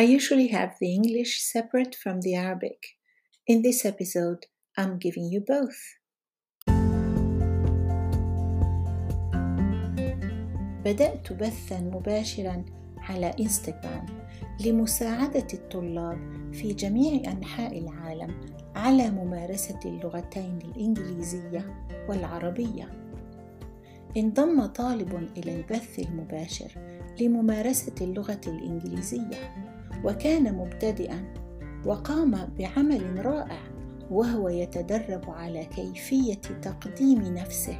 I usually have the English separate from the Arabic. In this episode, I'm giving you both. بدأت بثا مباشرا على انستغرام لمساعدة الطلاب في جميع أنحاء العالم على ممارسة اللغتين الإنجليزية والعربية. انضم طالب إلى البث المباشر لممارسة اللغة الإنجليزية وكان مبتدئا وقام بعمل رائع وهو يتدرب على كيفية تقديم نفسه.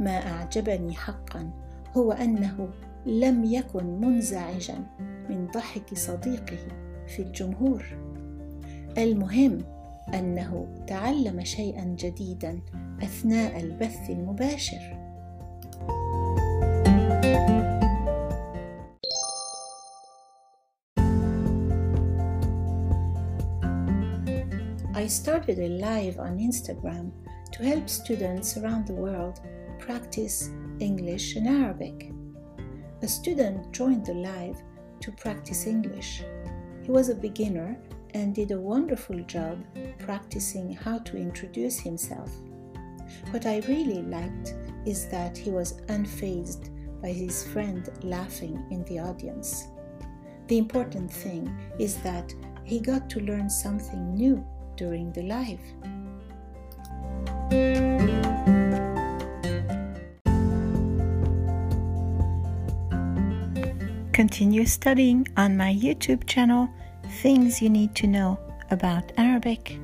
ما أعجبني حقا هو أنه لم يكن منزعجا من ضحك صديقه في الجمهور المهم أنه تعلم شيئا جديدا أثناء البث المباشر I started a live on Instagram to help students around the world practice English and Arabic. A student joined the live to practice English. He was a beginner and did a wonderful job practicing how to introduce himself. What I really liked is that he was unfazed by his friend laughing in the audience. The important thing is that he got to learn something new during the live. Continue studying on my YouTube channel Things You Need to Know about Arabic.